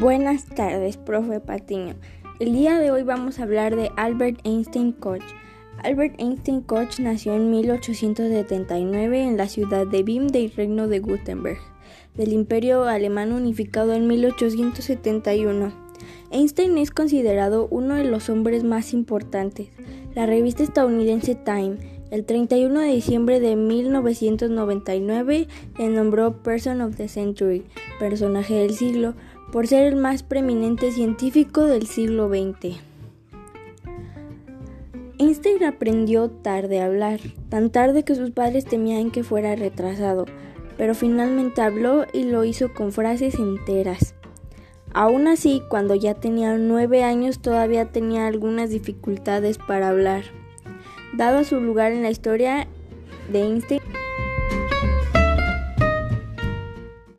Buenas tardes, profe Patiño. El día de hoy vamos a hablar de Albert Einstein Koch. Albert Einstein Koch nació en 1879 en la ciudad de Bim del Reino de Gutenberg, del Imperio Alemán unificado en 1871. Einstein es considerado uno de los hombres más importantes. La revista estadounidense Time, el 31 de diciembre de 1999, le nombró Person of the Century, personaje del siglo, por ser el más preeminente científico del siglo XX. Einstein aprendió tarde a hablar, tan tarde que sus padres temían que fuera retrasado, pero finalmente habló y lo hizo con frases enteras. Aún así, cuando ya tenía nueve años todavía tenía algunas dificultades para hablar. Dado su lugar en la historia de Einstein,